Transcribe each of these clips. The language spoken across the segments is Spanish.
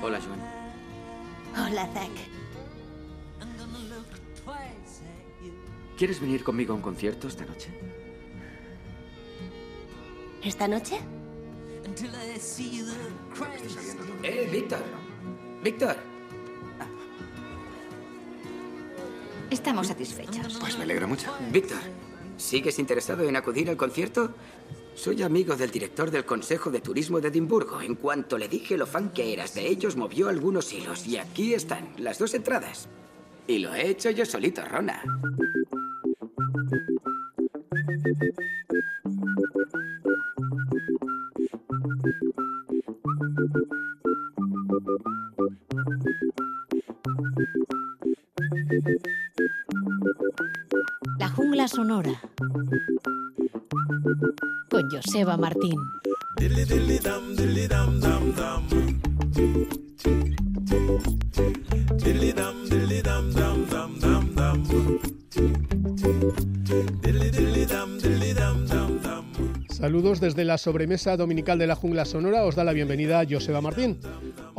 Hola, Joan. Hola, Zack. ¿Quieres venir conmigo a un concierto esta noche? ¿Esta noche? ¡Eh, Víctor! ¡Víctor! Estamos satisfechos. Pues me alegro mucho. Víctor, ¿sigues interesado en acudir al concierto? Soy amigo del director del Consejo de Turismo de Edimburgo. En cuanto le dije lo fan que eras de ellos, movió algunos hilos. Y aquí están, las dos entradas. Y lo he hecho yo solito, Rona. Sonora. Con Joseba Martín. Saludos desde la sobremesa dominical de la jungla sonora. Os da la bienvenida Joseba Martín.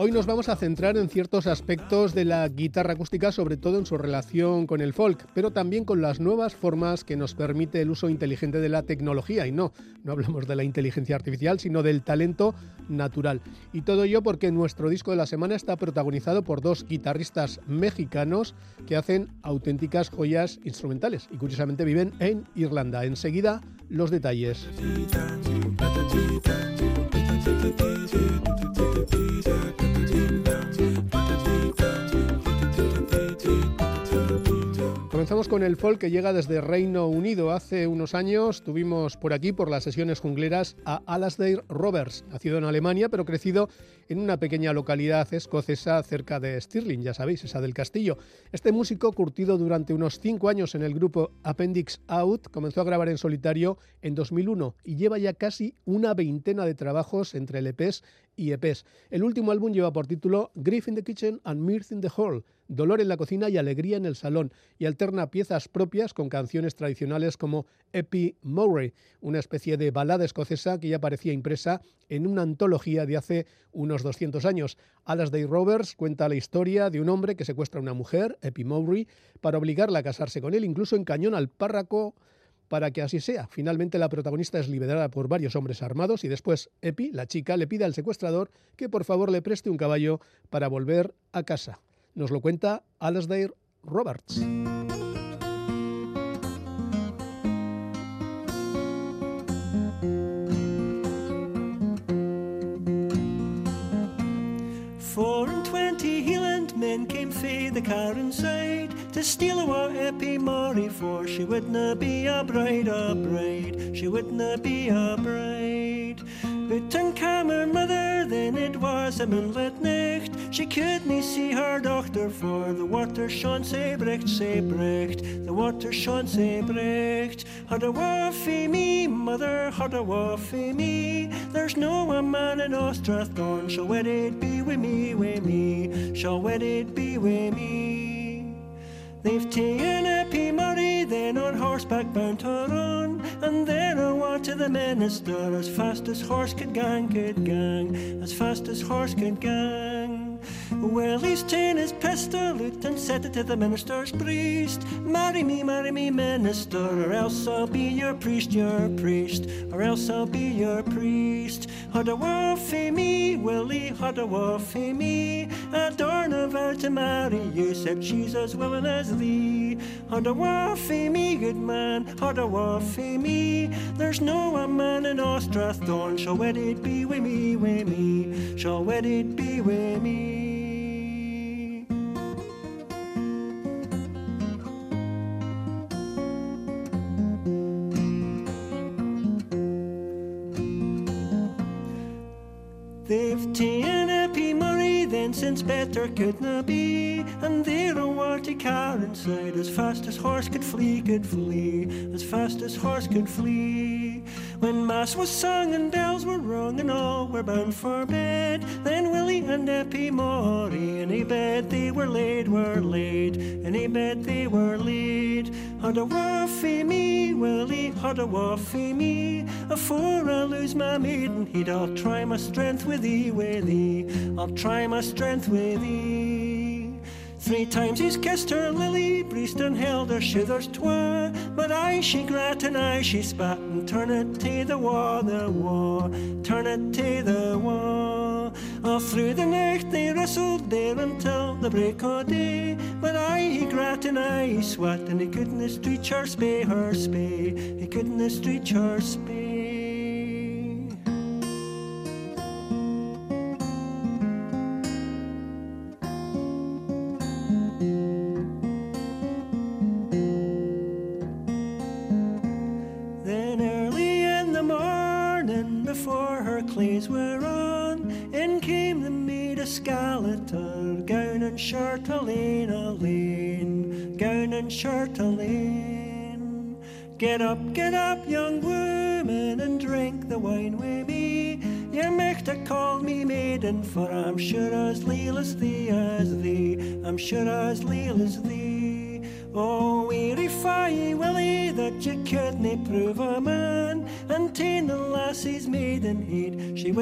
Hoy nos vamos a centrar en ciertos aspectos de la guitarra acústica, sobre todo en su relación con el folk, pero también con las nuevas formas que nos permite el uso inteligente de la tecnología. Y no, no hablamos de la inteligencia artificial, sino del talento natural. Y todo ello porque nuestro disco de la semana está protagonizado por dos guitarristas mexicanos que hacen auténticas joyas instrumentales y curiosamente viven en Irlanda. Enseguida, los detalles. Comenzamos con el folk que llega desde Reino Unido. Hace unos años tuvimos por aquí, por las sesiones jungleras, a Alasdair Roberts, nacido en Alemania pero crecido en una pequeña localidad escocesa cerca de Stirling, ya sabéis, esa del castillo. Este músico, curtido durante unos cinco años en el grupo Appendix Out, comenzó a grabar en solitario en 2001 y lleva ya casi una veintena de trabajos entre LPs y EPs. El último álbum lleva por título Grief in the Kitchen and Mirth in the Hall, Dolor en la cocina y alegría en el salón, y alterna piezas propias con canciones tradicionales como Epi Mowry, una especie de balada escocesa que ya parecía impresa en una antología de hace unos 200 años. Alasdair Roberts cuenta la historia de un hombre que secuestra a una mujer, Epi Mowry, para obligarla a casarse con él, incluso encañona al párraco para que así sea. Finalmente la protagonista es liberada por varios hombres armados y después Epi, la chica, le pide al secuestrador que por favor le preste un caballo para volver a casa. Nos lo cuenta Alasdair Roberts. Four and twenty Hieland men came fae the car inside to steal awa Eppie Murray, for she wouldna be a bride, a bride, she wouldna be a bride. But in came her mother, then it was a moonlit night. She couldn't see her doctor, for the water shone sae bricht, sae bricht, the water shone sae bricht. Had a waffy me, mother, had a waffy me. There's no a man in Ostrathgorn shall wedded be with me, with me, shall wedded be with me. They've taken a P. Murray, then on horseback bound to on, and then I went to the minister as fast as horse could gang, could gang, as fast as horse could gang. Well, he's ta'en his pistol out and set it to the minister's priest. Marry me, marry me, minister, or else I'll be your priest, your priest, or else I'll be your priest. Had a waffy me, Willie, had a waffy me. I darn a vow to marry you, said she's as willing as thee. Had a waffy me, good man, had a waffy me. There's no a man in Ostrathorn shall wedded be with me, with me, shall wedded be with me. Better couldna be. And there a warty car inside, as fast as horse could flee, could flee, as fast as horse could flee. When mass was sung and bells were rung and all were bound for bed, then Willie and Eppie Murray in a bed they were laid, were laid, in a bed they were laid. Had a waffy me, Willie, had a waffy me. Afore I lose my maidenhead, I'll try my strength with thee, thee. I'll try my strength with thee. Three times he's kissed her lily, breast and held her shoulders twa. But I she grat and I she spat and turn it to the wa, the wa, turn it to the wa. All through the night they wrestled there until the break o' day. But I he grat and I he swat and he couldn't stretch her spay, her spay. He couldn't stretch her spay.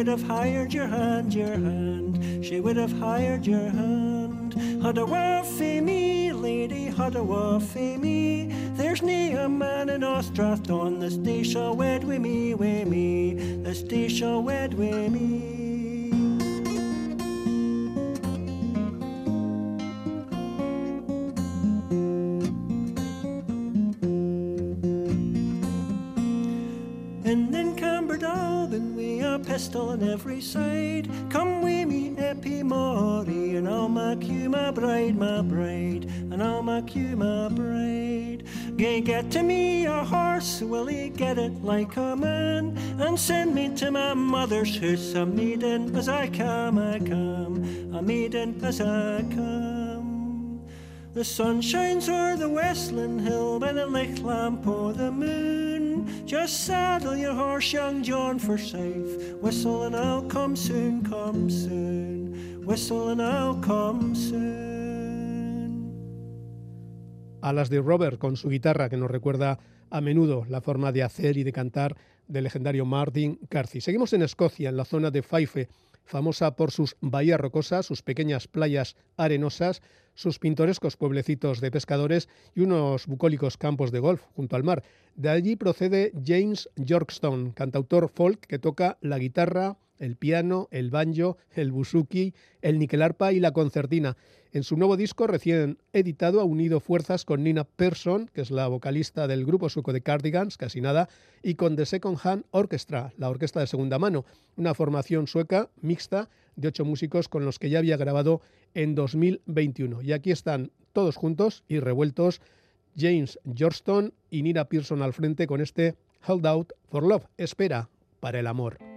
Would have hired your hand, your hand. She would have hired your hand. Had a waffy me, lady, had a waffy me. There's nae a man in Ostrathon this day shall wed wi' me, wi' me. This day shall wed wi' me. Get it like a man? And send me to my mother's house, a maiden as I come, I come, a maiden as I come. The sun shines o'er the westland hill by the licht lamp o' the moon. Just saddle your horse, young John Forsyth. Whistle and I'll come soon, come soon. Whistle and I'll come soon. Alas de Robert con su guitarra que nos recuerda a menudo la forma de hacer y de cantar del legendario Martin Carthy. Seguimos en Escocia, en la zona de Fife, famosa por sus bahías rocosas, sus pequeñas playas arenosas, sus pintorescos pueblecitos de pescadores y unos bucólicos campos de golf junto al mar. De allí procede James Yorkstone, cantautor folk que toca la guitarra, el piano, el banjo, el buzuki, el niquelarpa y la concertina. En su nuevo disco recién editado ha unido fuerzas con Nina Persson, que es la vocalista del grupo sueco de Cardigans, casi nada, y con The Second Hand Orchestra, la orquesta de segunda mano, una formación sueca mixta de ocho músicos con los que ya había grabado en 2021. Y aquí están todos juntos y revueltos James Johnston y Nina Pearson al frente con este Hold Out for Love, espera para el amor.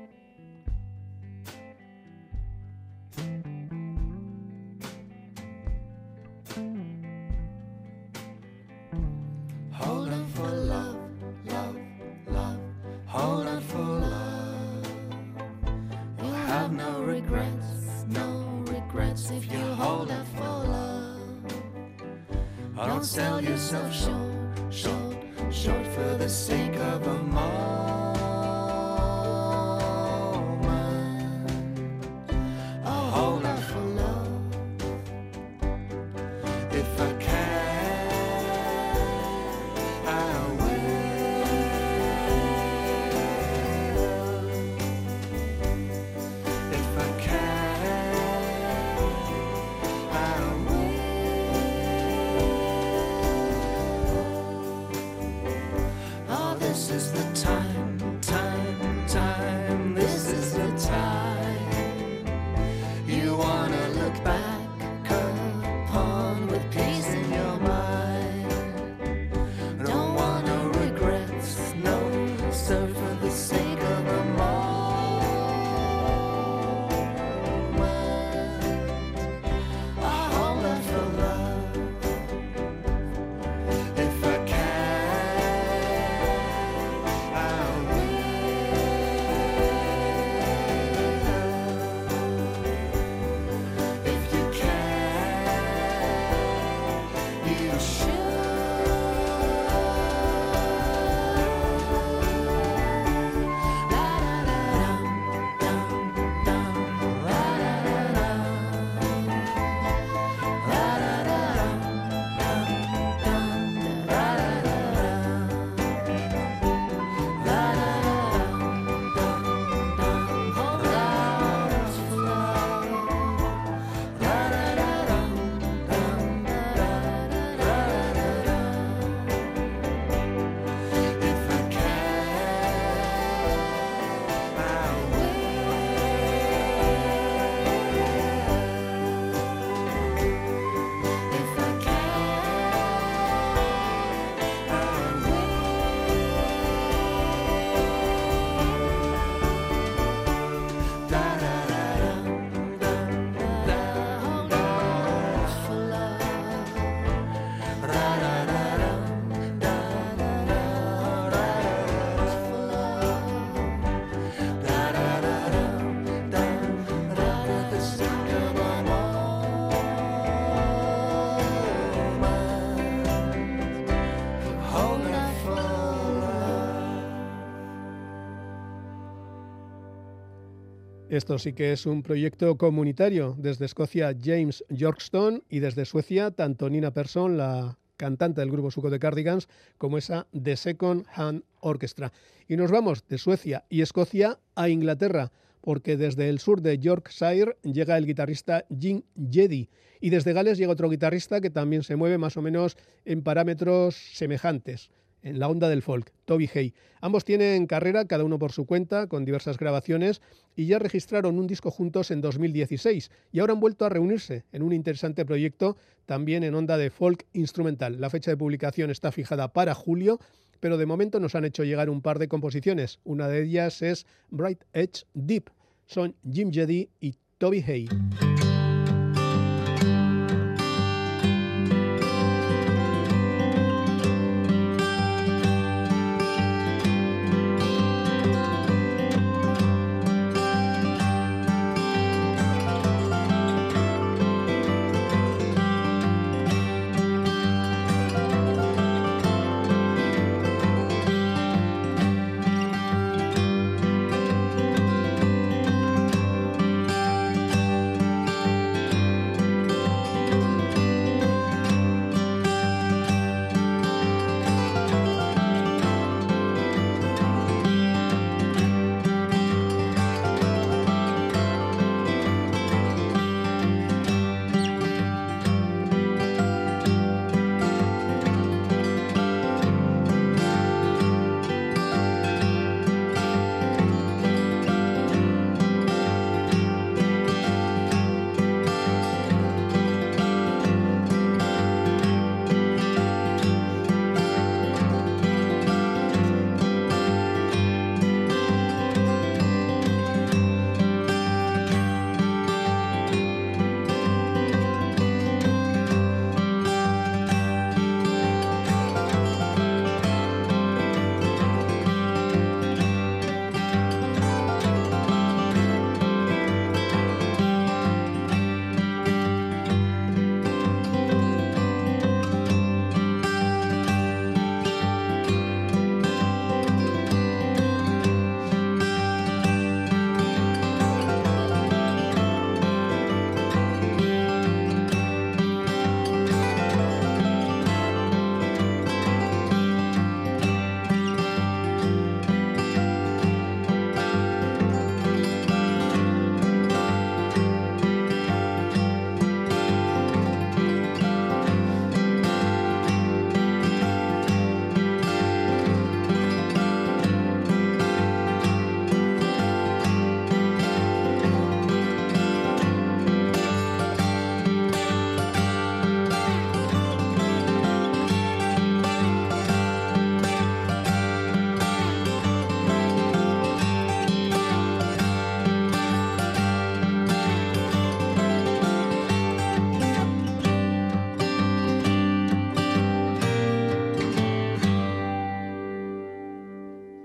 Esto sí que es un proyecto comunitario. Desde Escocia, James Yorkstone y desde Suecia, tanto Nina Persson, la cantante del grupo Suco de Cardigans, como esa The Second Hand Orchestra. Y nos vamos de Suecia y Escocia a Inglaterra, porque desde el sur de Yorkshire llega el guitarrista Jim Jedi y desde Gales llega otro guitarrista que también se mueve más o menos en parámetros semejantes en la onda del folk, Toby Hay. Ambos tienen carrera, cada uno por su cuenta, con diversas grabaciones, y ya registraron un disco juntos en 2016, y ahora han vuelto a reunirse en un interesante proyecto, también en onda de folk instrumental. La fecha de publicación está fijada para julio, pero de momento nos han hecho llegar un par de composiciones. Una de ellas es Bright Edge Deep. Son Jim Jedi y Toby Hay.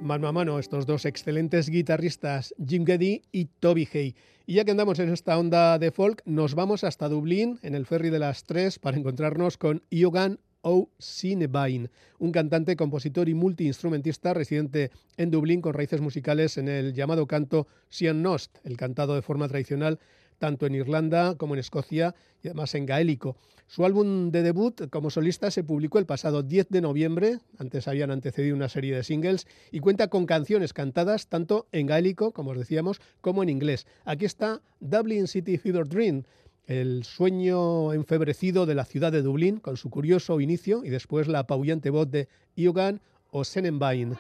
Mano a mano estos dos excelentes guitarristas, Jim Geddy y Toby Hay. Y ya que andamos en esta onda de folk, nos vamos hasta Dublín, en el ferry de las tres, para encontrarnos con Iogan O'Cinebine, un cantante, compositor y multiinstrumentista residente en Dublín con raíces musicales en el llamado canto Nost, el cantado de forma tradicional tanto en Irlanda como en Escocia y además en gaélico. Su álbum de debut como solista se publicó el pasado 10 de noviembre, antes habían antecedido una serie de singles, y cuenta con canciones cantadas tanto en gaélico, como os decíamos, como en inglés. Aquí está Dublin City Fever Dream, el sueño enfebrecido de la ciudad de Dublín, con su curioso inicio y después la apabullante voz de Iogan o Senenbain.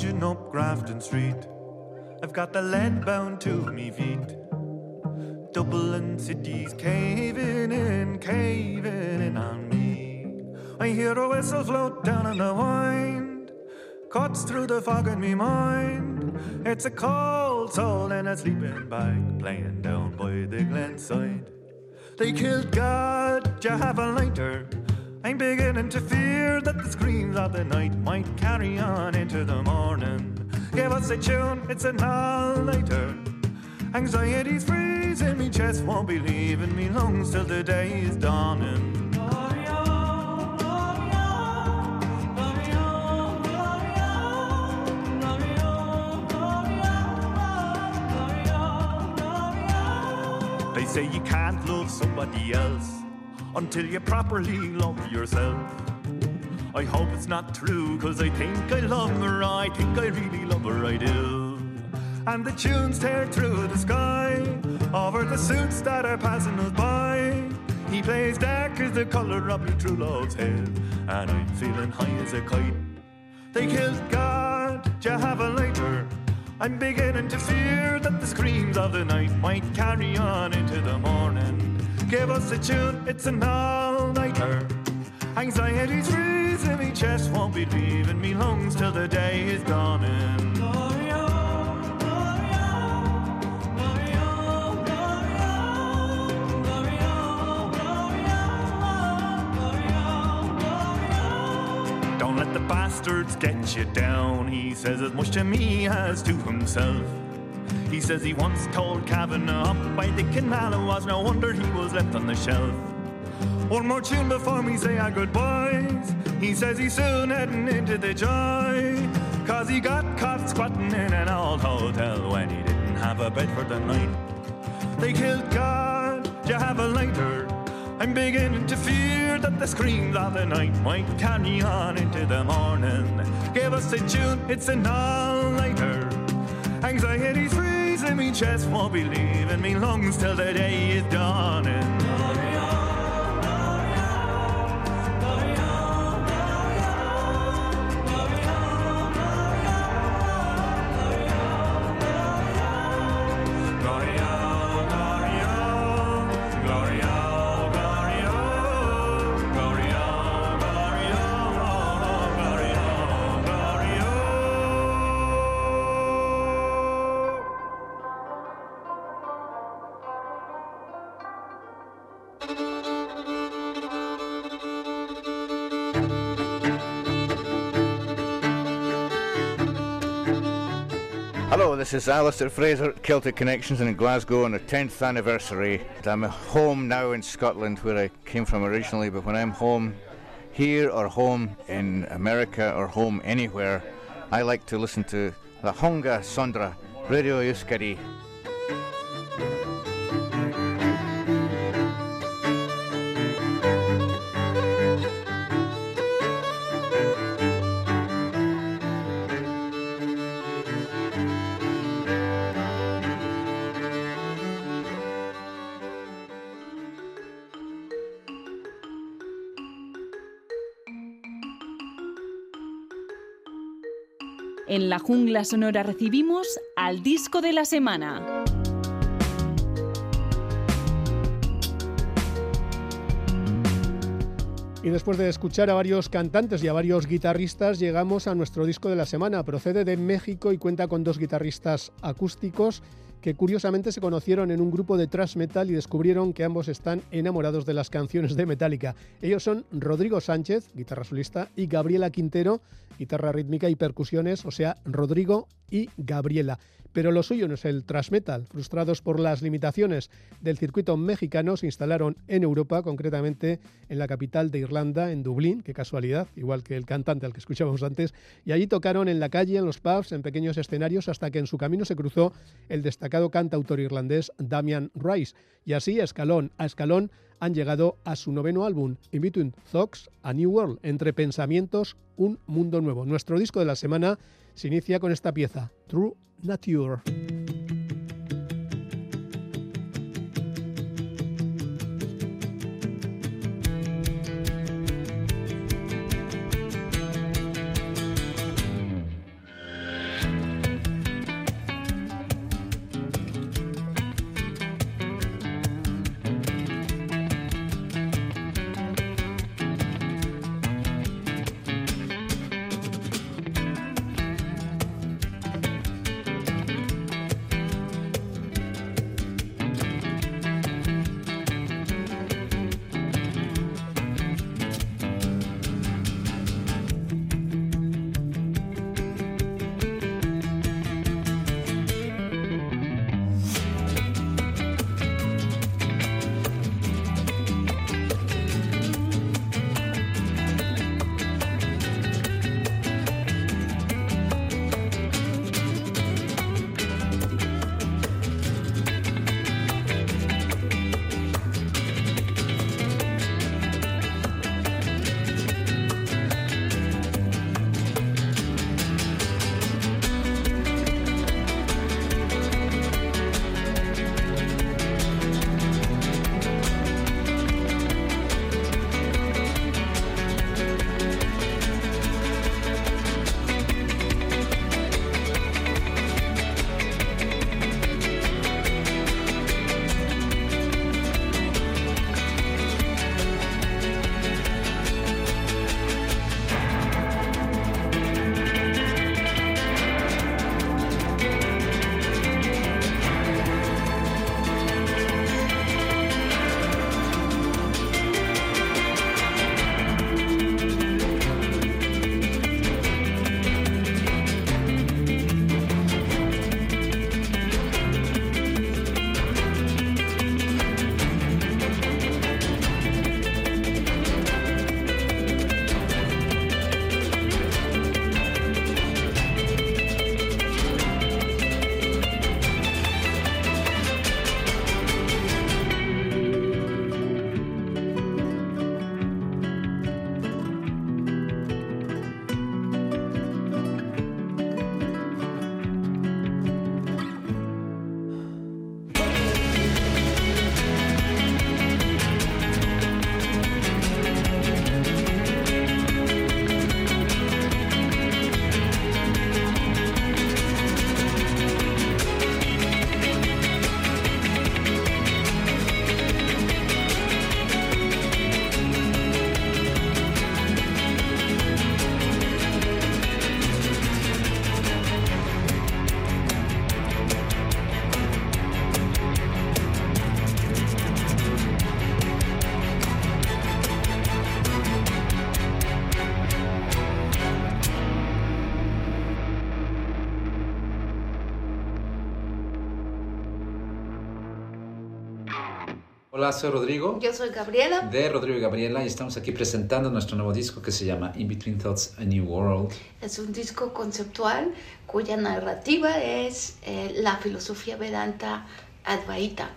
Trudging up Grafton Street, I've got the lead bound to me feet. Dublin city's caving in, caving in on me. I hear a whistle float down on the wind, cuts through the fog in me mind. It's a cold soul in a sleeping bag, playing down by the glen side. They killed God, you have a lighter. I'm beginning to fear that the screams of the night might carry on into the morning. Give us a tune, it's an all-nighter. Anxiety's freezing me chest, won't be leaving me lungs till the day is dawning. They say you can't love somebody else until you properly love yourself. I hope it's not true, cause I think I love her, I think I really love her, I do. And the tunes tear through the sky over the suits that are passing us by. He plays dark as the colour of your true love's hair, and I'm feeling high as a kite. They killed God, a lighter? I'm beginning to fear that the screams of the night might carry on into the morning. Give us a tune, it's an all-nighter. Anxiety's freezing me chest, won't be leaving me lungs till the day is dawning. Don't let the bastards get you down. He says as much to me as to himself. He says he once told Kavanagh up by the canal it was no wonder he was left on the shelf. One more tune before we say our goodbyes. He says he's soon heading into the joy. Cause he got caught squatting in an old hotel when he didn't have a bed for the night. They killed God, you have a lighter? I'm beginning to fear that the screams of the night might carry on into the morning. Give us a tune, it's an all-nighter. Anxiety's me chest, won't be leaving me lungs till the day is dawning. This is Alistair Fraser, Celtic Connections in Glasgow on the 10th anniversary. I'm home now in Scotland where I came from originally, but when I'm home here or home in America or home anywhere, I like to listen to La Honga Sondra, Radio Euskadi. Jungla sonora recibimos al disco de la semana. Y después de escuchar a varios cantantes y a varios guitarristas, llegamos a nuestro disco de la semana. Procede de México y cuenta con dos guitarristas acústicos que curiosamente se conocieron en un grupo de thrash metal y descubrieron que ambos están enamorados de las canciones de Metallica. Ellos son Rodrigo Sánchez, guitarra solista, y Gabriela Quintero, guitarra rítmica y percusiones, o sea, Rodrigo y Gabriela. Pero lo suyo no es el thrash metal. Frustrados por las limitaciones del circuito mexicano, se instalaron en Europa, concretamente en la capital de Irlanda, en Dublín, qué casualidad, igual que el cantante al que escuchábamos antes, y allí tocaron en la calle, en los pubs, en pequeños escenarios, hasta que en su camino se cruzó el destacado cantautor irlandés Damian Rice. Y así, escalón a escalón, han llegado a su noveno álbum, In Between Thoughts, A New World, entre pensamientos, un mundo nuevo. Nuestro disco de la semana se inicia con esta pieza, True Nature. Hola, soy Rodrigo. Yo soy Gabriela. De Rodrigo y Gabriela y estamos aquí presentando nuestro nuevo disco que se llama In Between Thoughts, A New World. Es un disco conceptual cuya narrativa es eh, la filosofía Vedanta Advaita,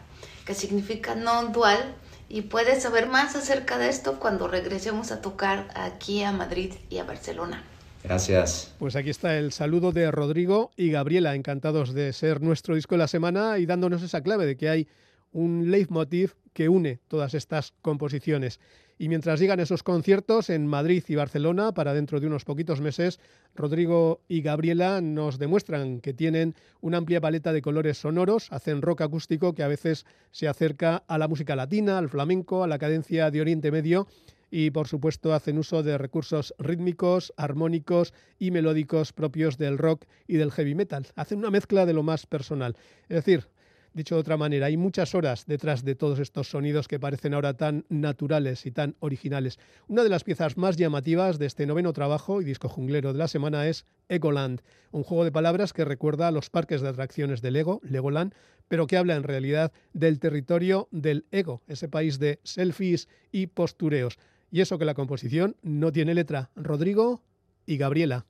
que significa no dual. Y puedes saber más acerca de esto cuando regresemos a tocar aquí a Madrid y a Barcelona. Gracias. Pues aquí está el saludo de Rodrigo y Gabriela, encantados de ser nuestro disco de la semana y dándonos esa clave de que hay un leitmotiv que une todas estas composiciones. Y mientras llegan esos conciertos en Madrid y Barcelona para dentro de unos poquitos meses, Rodrigo y Gabriela nos demuestran que tienen una amplia paleta de colores sonoros, hacen rock acústico que a veces se acerca a la música latina, al flamenco, a la cadencia de Oriente Medio y por supuesto hacen uso de recursos rítmicos, armónicos y melódicos propios del rock y del heavy metal. Hacen una mezcla de lo más personal. Es decir, Dicho de otra manera, hay muchas horas detrás de todos estos sonidos que parecen ahora tan naturales y tan originales. Una de las piezas más llamativas de este noveno trabajo y disco junglero de la semana es Egoland, un juego de palabras que recuerda a los parques de atracciones de Lego, Legoland, pero que habla en realidad del territorio del ego, ese país de selfies y postureos. Y eso que la composición no tiene letra. Rodrigo y Gabriela.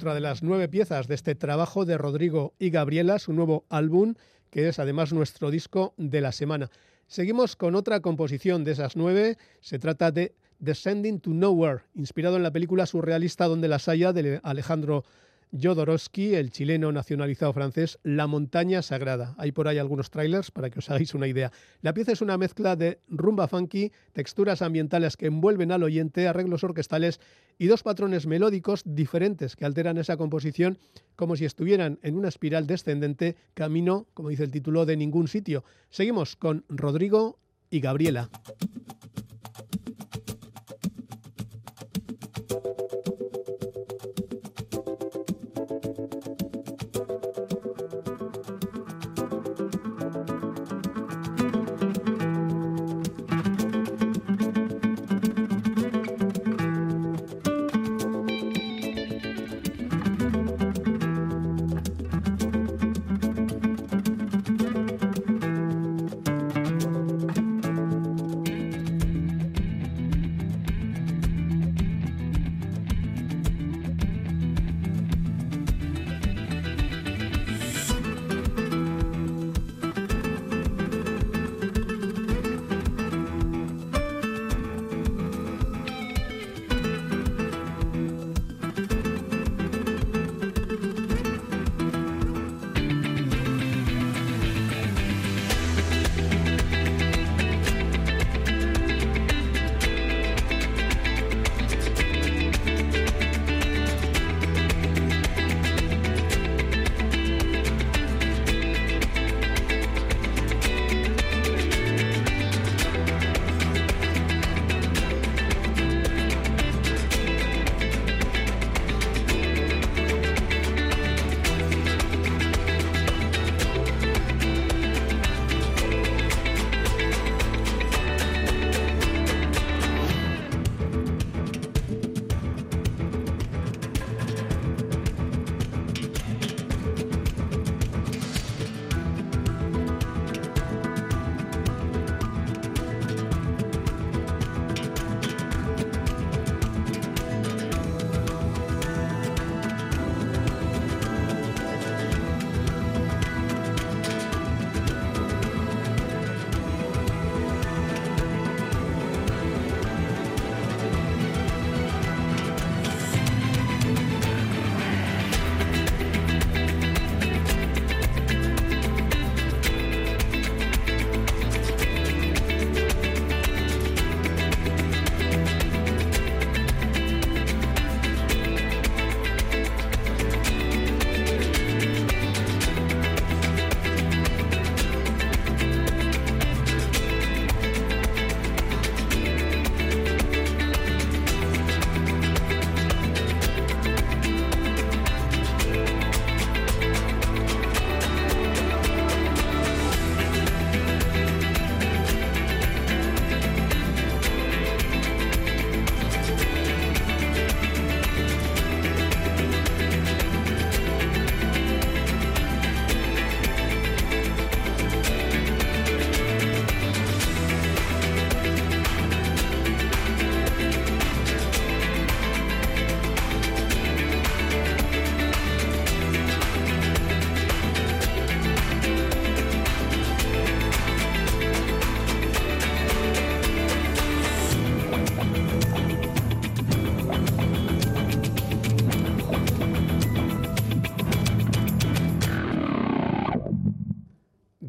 Otra de las nueve piezas de este trabajo de Rodrigo y Gabriela, su nuevo álbum, que es además nuestro disco de la semana. Seguimos con otra composición de esas nueve. Se trata de Descending to Nowhere, inspirado en la película surrealista Donde la Saya de Alejandro Jodorowsky, el chileno nacionalizado francés, La montaña sagrada. Hay por ahí algunos trailers para que os hagáis una idea. La pieza es una mezcla de rumba funky, texturas ambientales que envuelven al oyente, arreglos orquestales y dos patrones melódicos diferentes que alteran esa composición como si estuvieran en una espiral descendente camino, como dice el título, de ningún sitio. Seguimos con Rodrigo y Gabriela.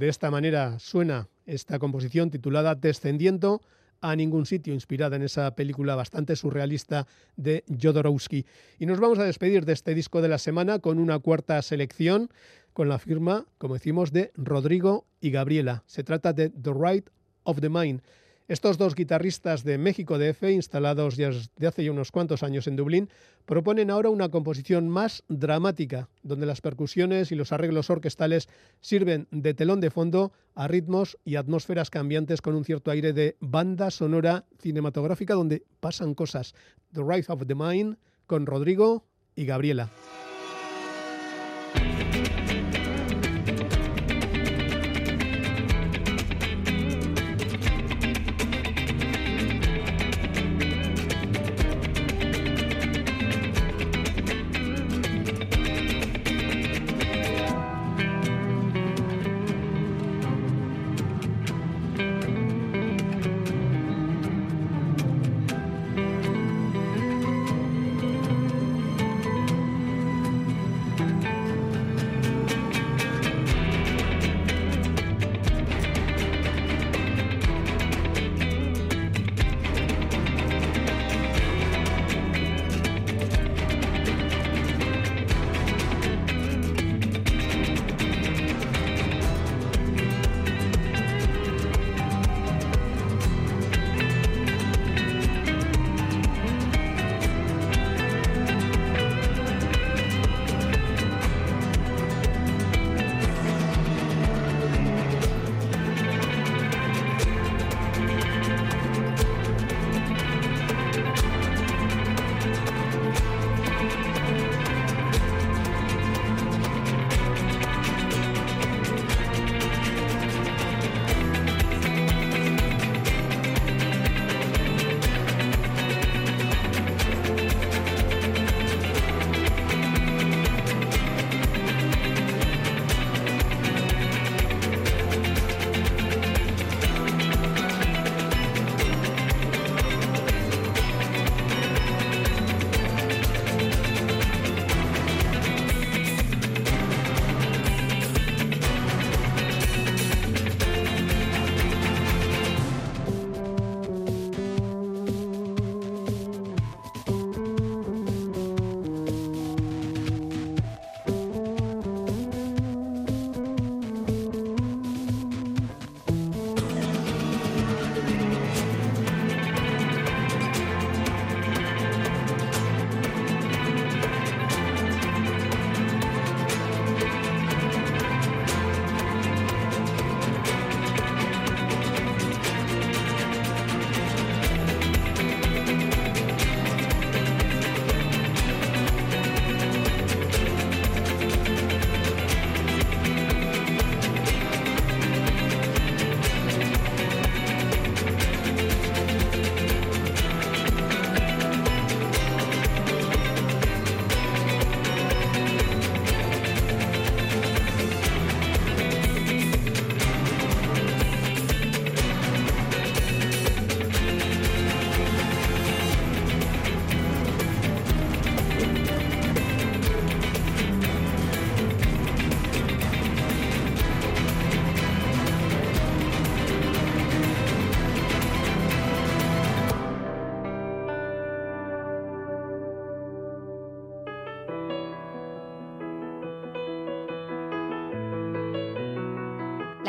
De esta manera suena esta composición titulada Descendiendo a ningún sitio, inspirada en esa película bastante surrealista de Jodorowsky. Y nos vamos a despedir de este disco de la semana con una cuarta selección, con la firma, como decimos, de Rodrigo y Gabriela. Se trata de The Right of the Mind. Estos dos guitarristas de México DF, instalados ya de hace unos cuantos años en Dublín, proponen ahora una composición más dramática, donde las percusiones y los arreglos orquestales sirven de telón de fondo a ritmos y atmósferas cambiantes con un cierto aire de banda sonora cinematográfica donde pasan cosas. The Rise of the Mind con Rodrigo y Gabriela.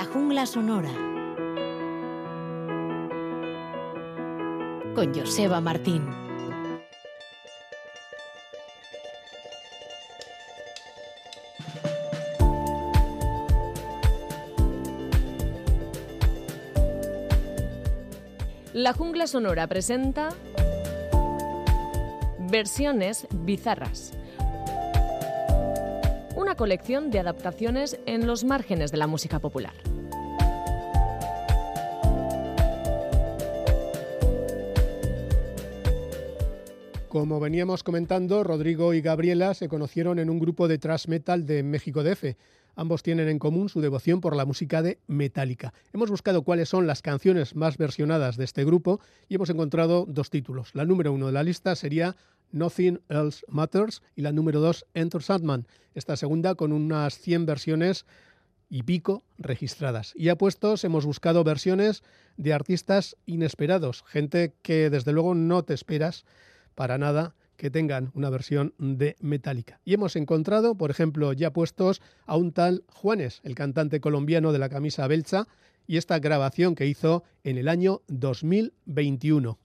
La jungla sonora. Con Joseba Martín. La jungla sonora presenta Versiones bizarras. Una colección de adaptaciones en los márgenes de la música popular. Como veníamos comentando, Rodrigo y Gabriela se conocieron en un grupo de thrash metal de México DF. Ambos tienen en común su devoción por la música de Metallica. Hemos buscado cuáles son las canciones más versionadas de este grupo y hemos encontrado dos títulos. La número uno de la lista sería Nothing Else Matters y la número dos Enter Sandman. Esta segunda con unas 100 versiones y pico registradas. Y a puestos hemos buscado versiones de artistas inesperados, gente que desde luego no te esperas para nada que tengan una versión de Metallica. Y hemos encontrado, por ejemplo, ya puestos a un tal Juanes, el cantante colombiano de la camisa belcha, y esta grabación que hizo en el año 2021.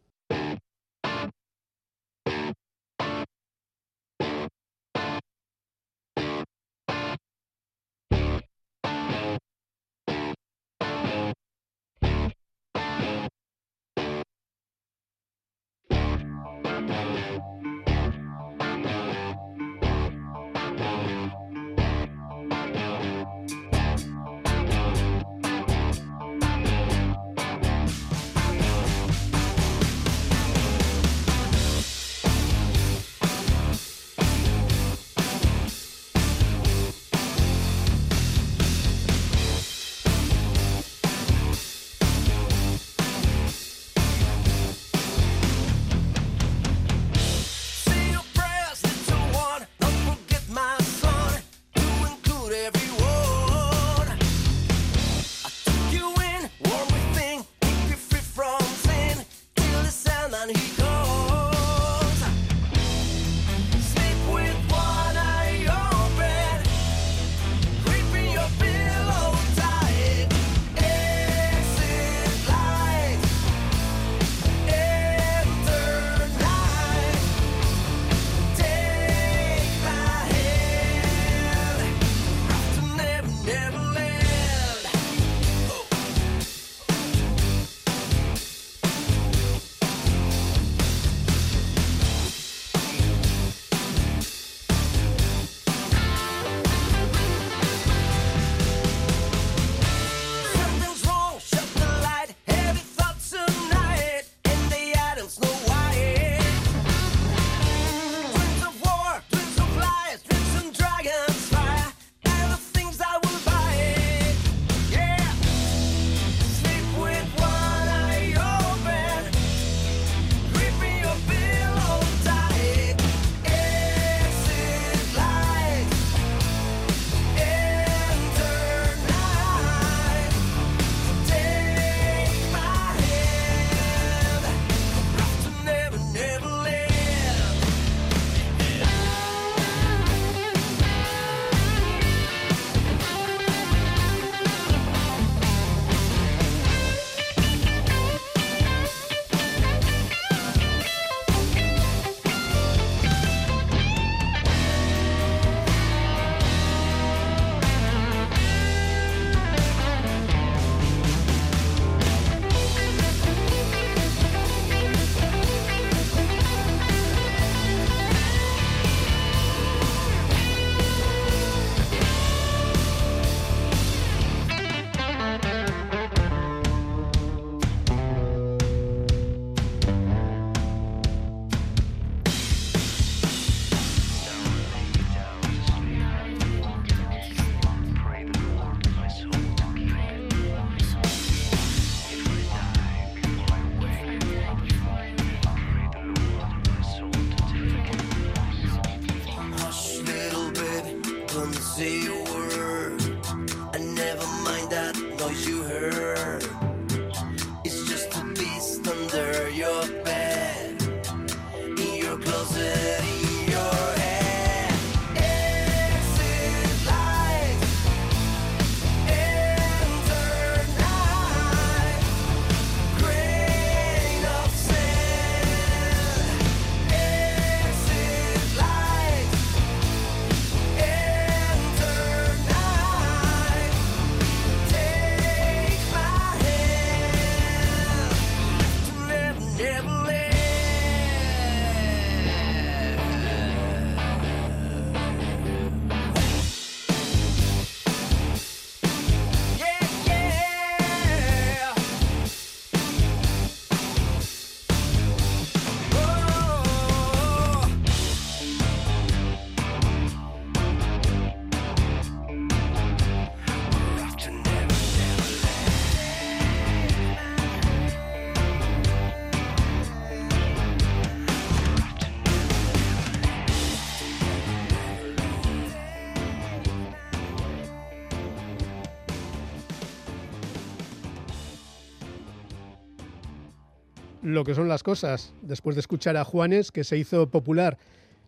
Lo que son las cosas, después de escuchar a Juanes, que se hizo popular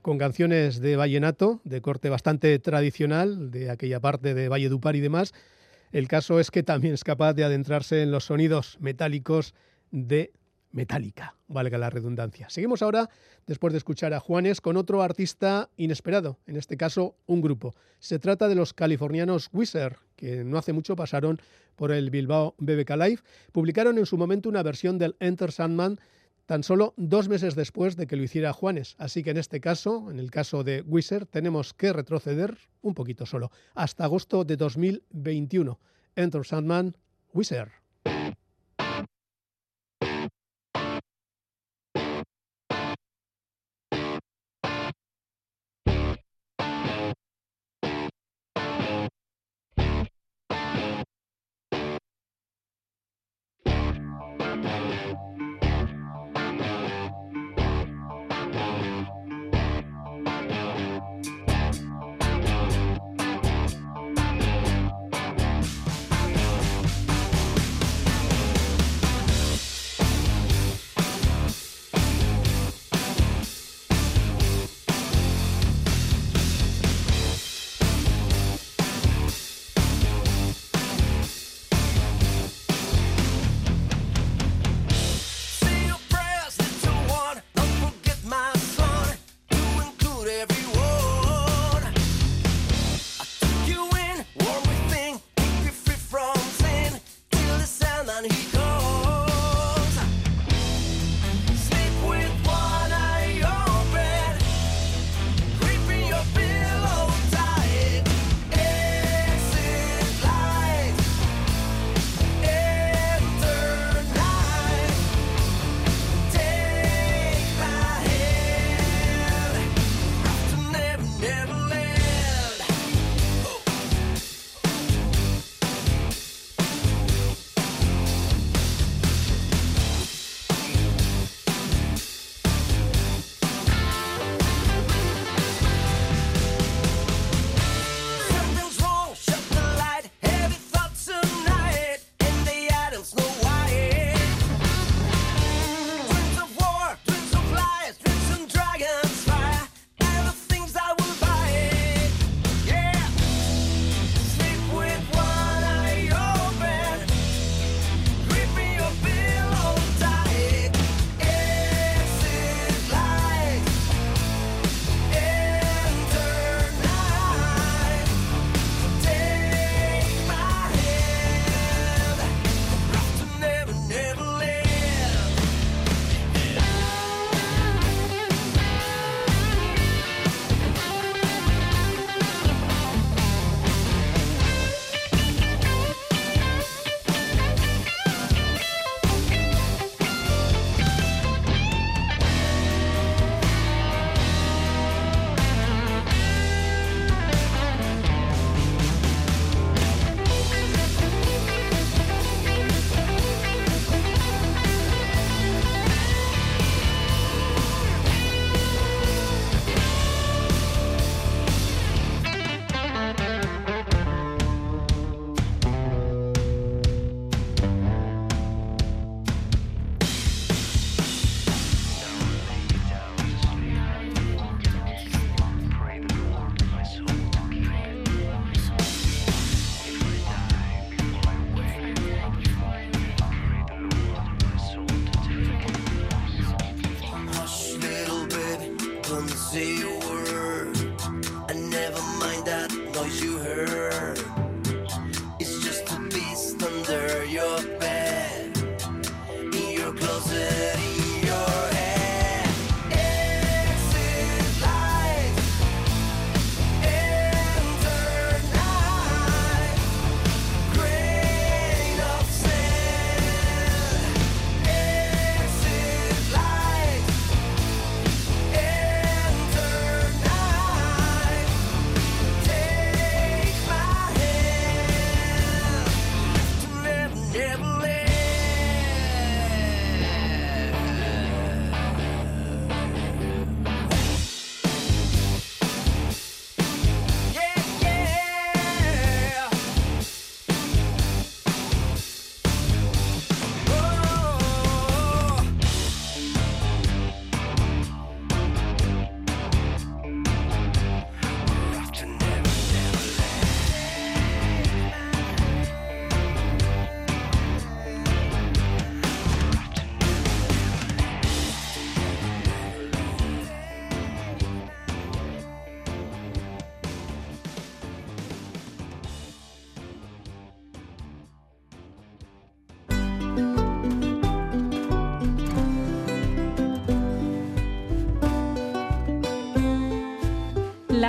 con canciones de vallenato, de corte bastante tradicional, de aquella parte de Valledupar y demás, el caso es que también es capaz de adentrarse en los sonidos metálicos de Metallica, valga la redundancia. Seguimos ahora, después de escuchar a Juanes, con otro artista inesperado, en este caso un grupo. Se trata de los californianos Wizard, que no hace mucho pasaron por el Bilbao BBK Live. Publicaron en su momento una versión del Enter Sandman tan solo dos meses después de que lo hiciera Juanes. Así que en este caso, en el caso de Wizard, tenemos que retroceder un poquito solo, hasta agosto de 2021. Enter Sandman, Wizard.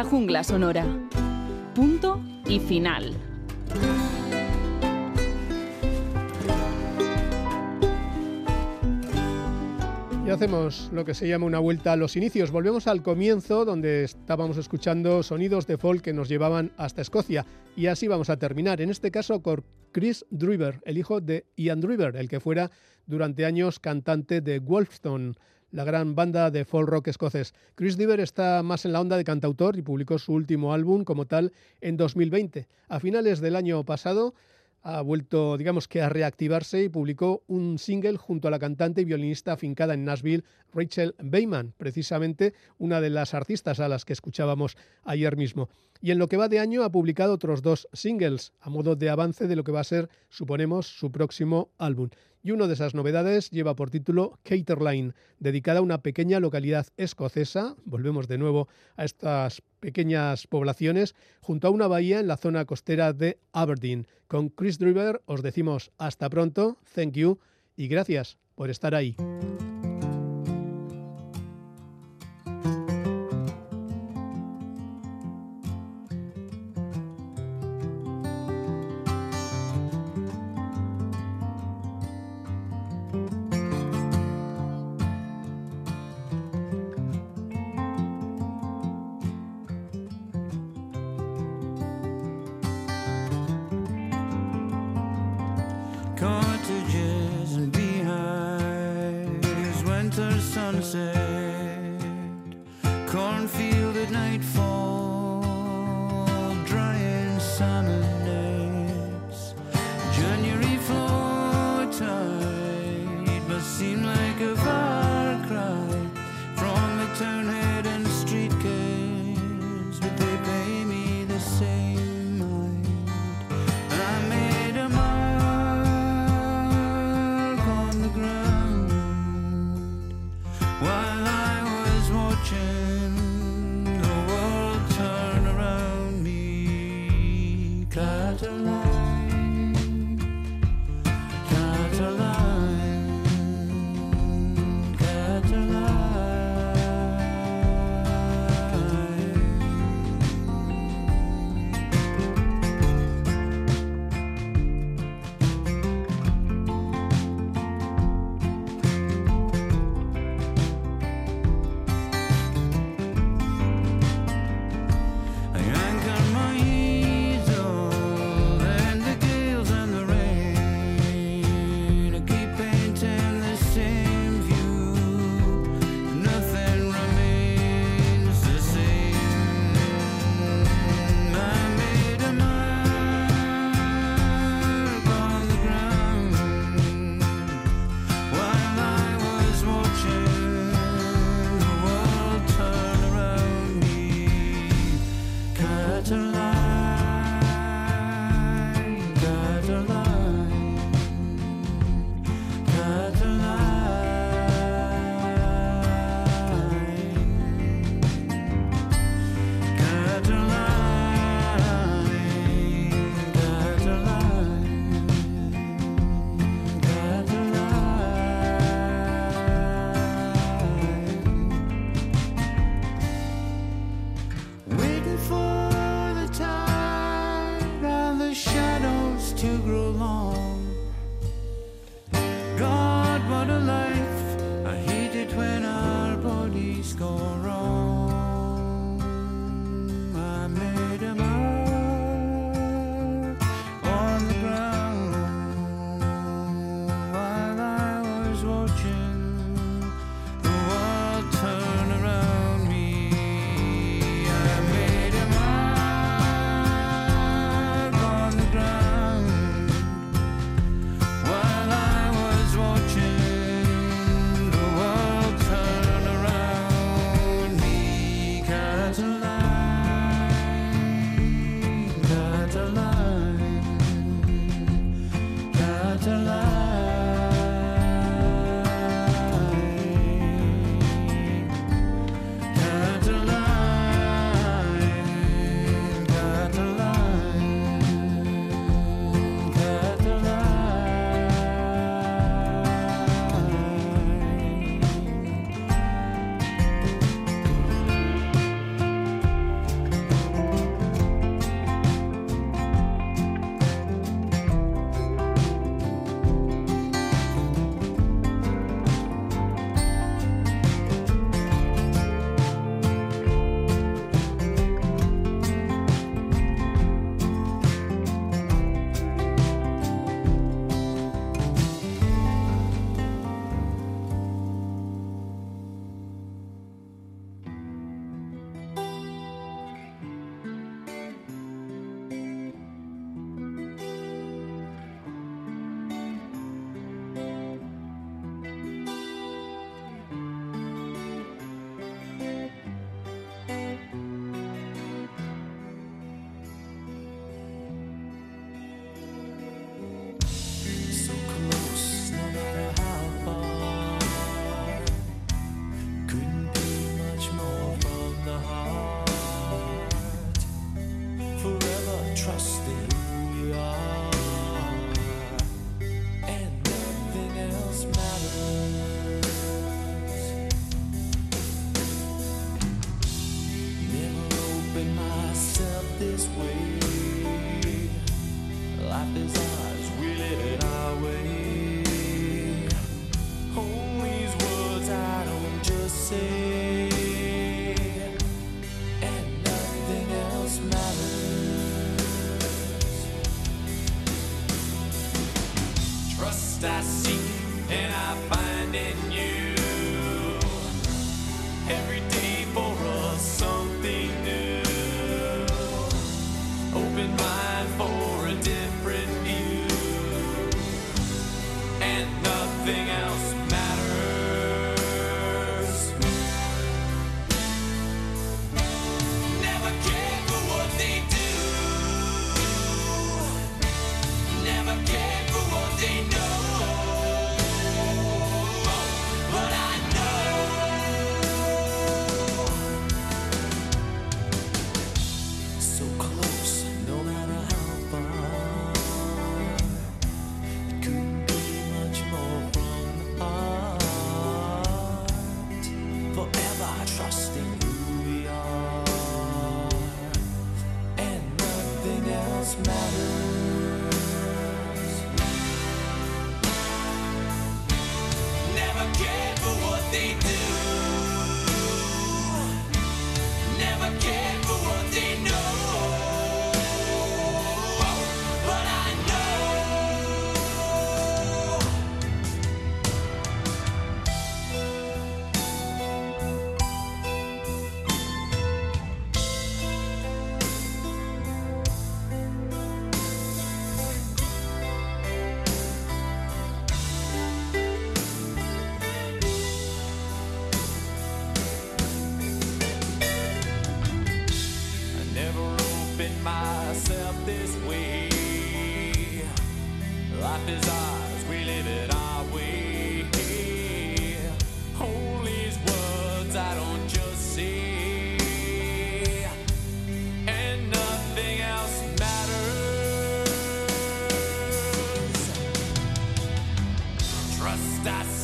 La jungla sonora. Punto y final. Y hacemos lo que se llama una vuelta a los inicios. Volvemos al comienzo, donde estábamos escuchando sonidos de folk que nos llevaban hasta Escocia. Y así vamos a terminar. En este caso con Chris Driver, el hijo de Ian Driver, el que fuera durante años cantante de Wolfstone la gran banda de folk rock escocés. Chris Driver está más en la onda de cantautor y publicó su último álbum como tal en 2020. A finales del año pasado ha vuelto, digamos que a reactivarse y publicó un single junto a la cantante y violinista afincada en Nashville, Rachel Bayman, precisamente una de las artistas a las que escuchábamos ayer mismo. Y en lo que va de año ha publicado otros dos singles, a modo de avance de lo que va a ser, suponemos, su próximo álbum. Y una de esas novedades lleva por título Caterline, dedicada a una pequeña localidad escocesa, volvemos de nuevo a estas pequeñas poblaciones, junto a una bahía en la zona costera de Aberdeen. Con Chris Driver os decimos hasta pronto, thank you y gracias por estar ahí. sunset, cornfield at nightfall, dry and summer. Trust I